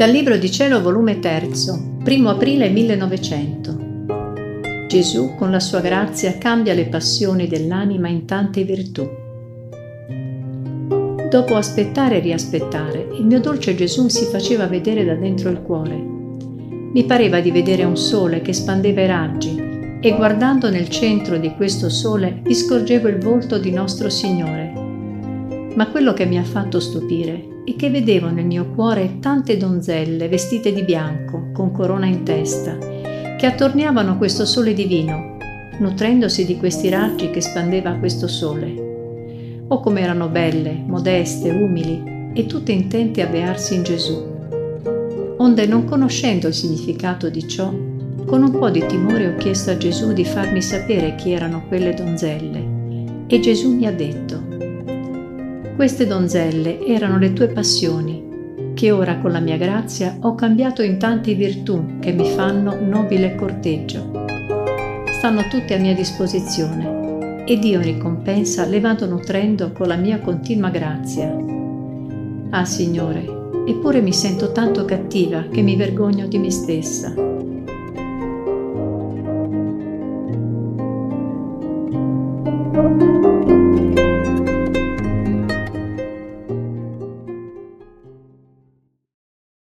Dal Libro di Cielo, volume 3, 1 aprile 1900. Gesù con la sua grazia cambia le passioni dell'anima in tante virtù. Dopo aspettare e riaspettare, il mio dolce Gesù si faceva vedere da dentro il cuore. Mi pareva di vedere un sole che spandeva i raggi e guardando nel centro di questo sole vi scorgevo il volto di nostro Signore. Ma quello che mi ha fatto stupire è che vedevo nel mio cuore tante donzelle vestite di bianco, con corona in testa, che attorniavano questo sole divino, nutrendosi di questi raggi che spandeva questo sole. Oh come erano belle, modeste, umili e tutte intente a bearsi in Gesù. Onde non conoscendo il significato di ciò, con un po' di timore ho chiesto a Gesù di farmi sapere chi erano quelle donzelle e Gesù mi ha detto, queste donzelle erano le tue passioni, che ora con la mia grazia ho cambiato in tante virtù che mi fanno nobile corteggio. Stanno tutte a mia disposizione ed io in ricompensa le vado nutrendo con la mia continua grazia. Ah Signore, eppure mi sento tanto cattiva che mi vergogno di me stessa. thank